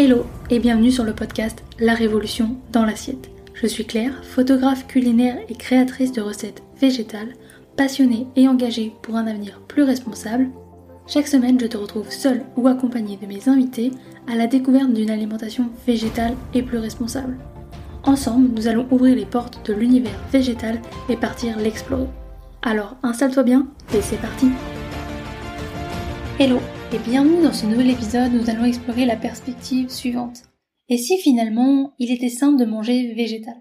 Hello et bienvenue sur le podcast La Révolution dans l'assiette. Je suis Claire, photographe culinaire et créatrice de recettes végétales, passionnée et engagée pour un avenir plus responsable. Chaque semaine, je te retrouve seule ou accompagnée de mes invités à la découverte d'une alimentation végétale et plus responsable. Ensemble, nous allons ouvrir les portes de l'univers végétal et partir l'explorer. Alors installe-toi bien et c'est parti Hello et bienvenue dans ce nouvel épisode, nous allons explorer la perspective suivante. Et si finalement il était simple de manger végétal?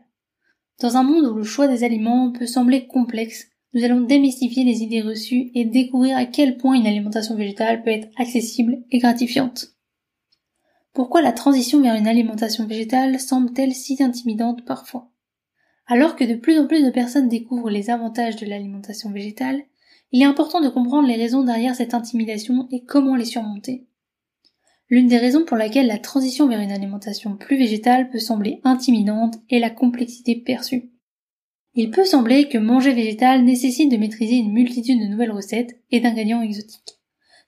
Dans un monde où le choix des aliments peut sembler complexe, nous allons démystifier les idées reçues et découvrir à quel point une alimentation végétale peut être accessible et gratifiante. Pourquoi la transition vers une alimentation végétale semble-t-elle si intimidante parfois? Alors que de plus en plus de personnes découvrent les avantages de l'alimentation végétale, il est important de comprendre les raisons derrière cette intimidation et comment les surmonter. L'une des raisons pour laquelle la transition vers une alimentation plus végétale peut sembler intimidante est la complexité perçue. Il peut sembler que manger végétal nécessite de maîtriser une multitude de nouvelles recettes et d'ingrédients exotiques.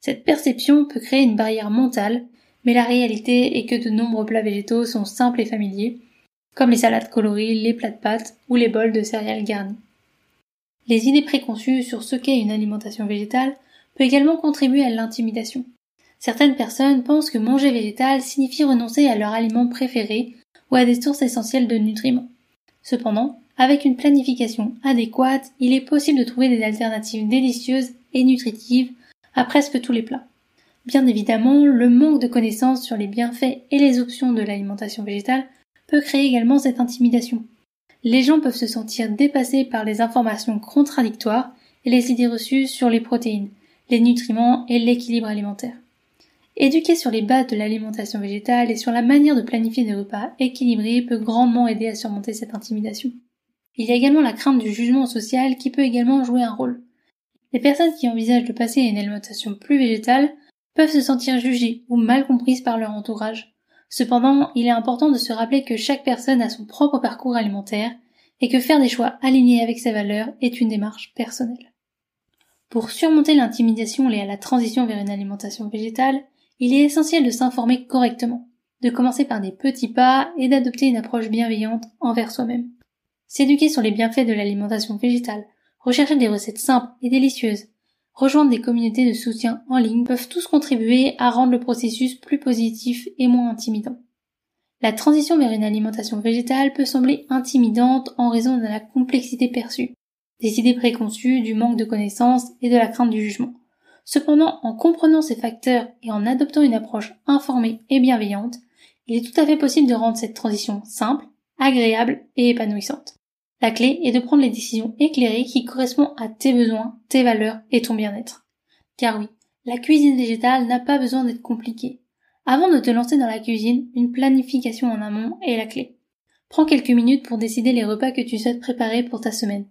Cette perception peut créer une barrière mentale, mais la réalité est que de nombreux plats végétaux sont simples et familiers, comme les salades colorées, les plats de pâtes ou les bols de céréales garnis. Les idées préconçues sur ce qu'est une alimentation végétale peut également contribuer à l'intimidation. Certaines personnes pensent que manger végétal signifie renoncer à leur aliment préféré ou à des sources essentielles de nutriments. Cependant, avec une planification adéquate, il est possible de trouver des alternatives délicieuses et nutritives à presque tous les plats. Bien évidemment, le manque de connaissances sur les bienfaits et les options de l'alimentation végétale peut créer également cette intimidation les gens peuvent se sentir dépassés par les informations contradictoires et les idées reçues sur les protéines, les nutriments et l'équilibre alimentaire. Éduquer sur les bases de l'alimentation végétale et sur la manière de planifier des repas équilibrés peut grandement aider à surmonter cette intimidation. Il y a également la crainte du jugement social qui peut également jouer un rôle. Les personnes qui envisagent de passer à une alimentation plus végétale peuvent se sentir jugées ou mal comprises par leur entourage. Cependant, il est important de se rappeler que chaque personne a son propre parcours alimentaire et que faire des choix alignés avec ses valeurs est une démarche personnelle. Pour surmonter l'intimidation liée à la transition vers une alimentation végétale, il est essentiel de s'informer correctement, de commencer par des petits pas et d'adopter une approche bienveillante envers soi-même. S'éduquer sur les bienfaits de l'alimentation végétale, rechercher des recettes simples et délicieuses, rejoindre des communautés de soutien en ligne peuvent tous contribuer à rendre le processus plus positif et moins intimidant. La transition vers une alimentation végétale peut sembler intimidante en raison de la complexité perçue, des idées préconçues, du manque de connaissances et de la crainte du jugement. Cependant, en comprenant ces facteurs et en adoptant une approche informée et bienveillante, il est tout à fait possible de rendre cette transition simple, agréable et épanouissante. La clé est de prendre les décisions éclairées qui correspondent à tes besoins, tes valeurs et ton bien-être. Car oui, la cuisine végétale n'a pas besoin d'être compliquée. Avant de te lancer dans la cuisine, une planification en amont est la clé. Prends quelques minutes pour décider les repas que tu souhaites préparer pour ta semaine.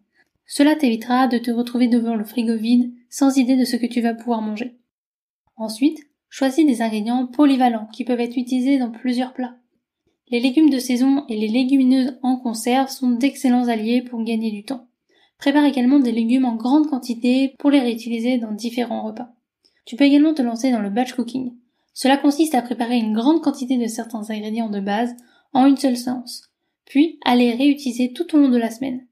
Cela t'évitera de te retrouver devant le frigo vide sans idée de ce que tu vas pouvoir manger. Ensuite, choisis des ingrédients polyvalents qui peuvent être utilisés dans plusieurs plats. Les légumes de saison et les légumineuses en conserve sont d'excellents alliés pour gagner du temps. Prépare également des légumes en grande quantité pour les réutiliser dans différents repas. Tu peux également te lancer dans le batch cooking. Cela consiste à préparer une grande quantité de certains ingrédients de base en une seule séance, puis à les réutiliser tout au long de la semaine.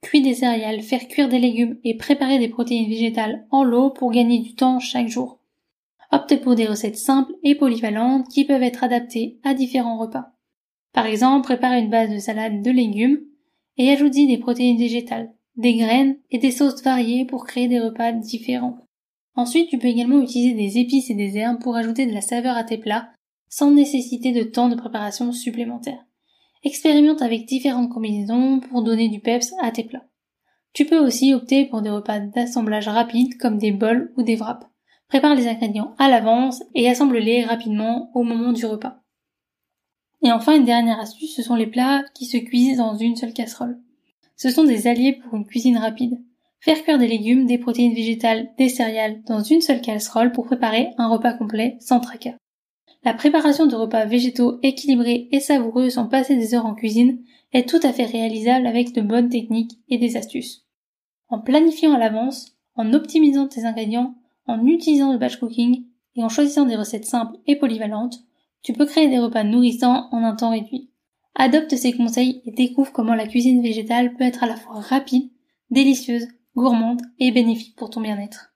Cuire des céréales, faire cuire des légumes et préparer des protéines végétales en lot pour gagner du temps chaque jour. Optez pour des recettes simples et polyvalentes qui peuvent être adaptées à différents repas. Par exemple, prépare une base de salade de légumes et ajoute-y des protéines végétales, des graines et des sauces variées pour créer des repas différents. Ensuite, tu peux également utiliser des épices et des herbes pour ajouter de la saveur à tes plats sans nécessiter de temps de préparation supplémentaire. Expérimente avec différentes combinaisons pour donner du peps à tes plats. Tu peux aussi opter pour des repas d'assemblage rapide comme des bols ou des wraps. Prépare les ingrédients à l'avance et assemble-les rapidement au moment du repas. Et enfin, une dernière astuce, ce sont les plats qui se cuisent dans une seule casserole. Ce sont des alliés pour une cuisine rapide. Faire cuire des légumes, des protéines végétales, des céréales dans une seule casserole pour préparer un repas complet sans tracas. La préparation de repas végétaux équilibrés et savoureux sans passer des heures en cuisine est tout à fait réalisable avec de bonnes techniques et des astuces. En planifiant à l'avance, en optimisant tes ingrédients, en utilisant le batch cooking et en choisissant des recettes simples et polyvalentes, Tu peux créer des repas nourrissants en un temps réduit. Adopte ces conseils et découvre comment la cuisine végétale peut être à la fois rapide, délicieuse, gourmande et bénéfique pour ton bien-être.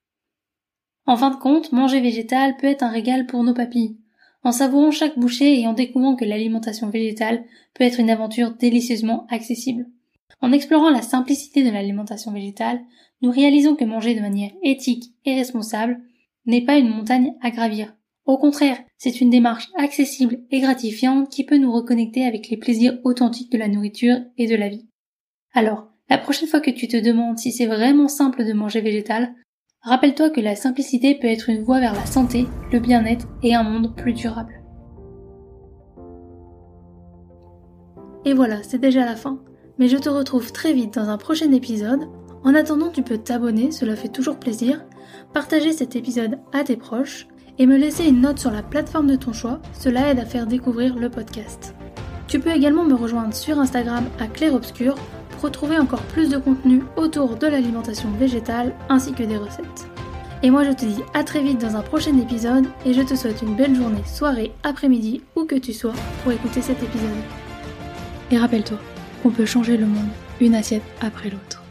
En fin de compte, manger végétal peut être un régal pour nos papilles. En savourant chaque bouchée et en découvrant que l'alimentation végétale peut être une aventure délicieusement accessible. En explorant la simplicité de l'alimentation végétale, nous réalisons que manger de manière éthique et responsable n'est pas une montagne à gravir. Au contraire, c'est une démarche accessible et gratifiante qui peut nous reconnecter avec les plaisirs authentiques de la nourriture et de la vie. Alors, la prochaine fois que tu te demandes si c'est vraiment simple de manger végétal, rappelle-toi que la simplicité peut être une voie vers la santé, le bien-être et un monde plus durable. Et voilà, c'est déjà la fin. Mais je te retrouve très vite dans un prochain épisode. En attendant, tu peux t'abonner, cela fait toujours plaisir, partager cet épisode à tes proches, et me laisser une note sur la plateforme de ton choix, cela aide à faire découvrir le podcast. Tu peux également me rejoindre sur Instagram à Claire Obscur pour retrouver encore plus de contenu autour de l'alimentation végétale ainsi que des recettes. Et moi je te dis à très vite dans un prochain épisode et je te souhaite une belle journée, soirée, après-midi, où que tu sois pour écouter cet épisode. Et rappelle-toi qu'on peut changer le monde une assiette après l'autre.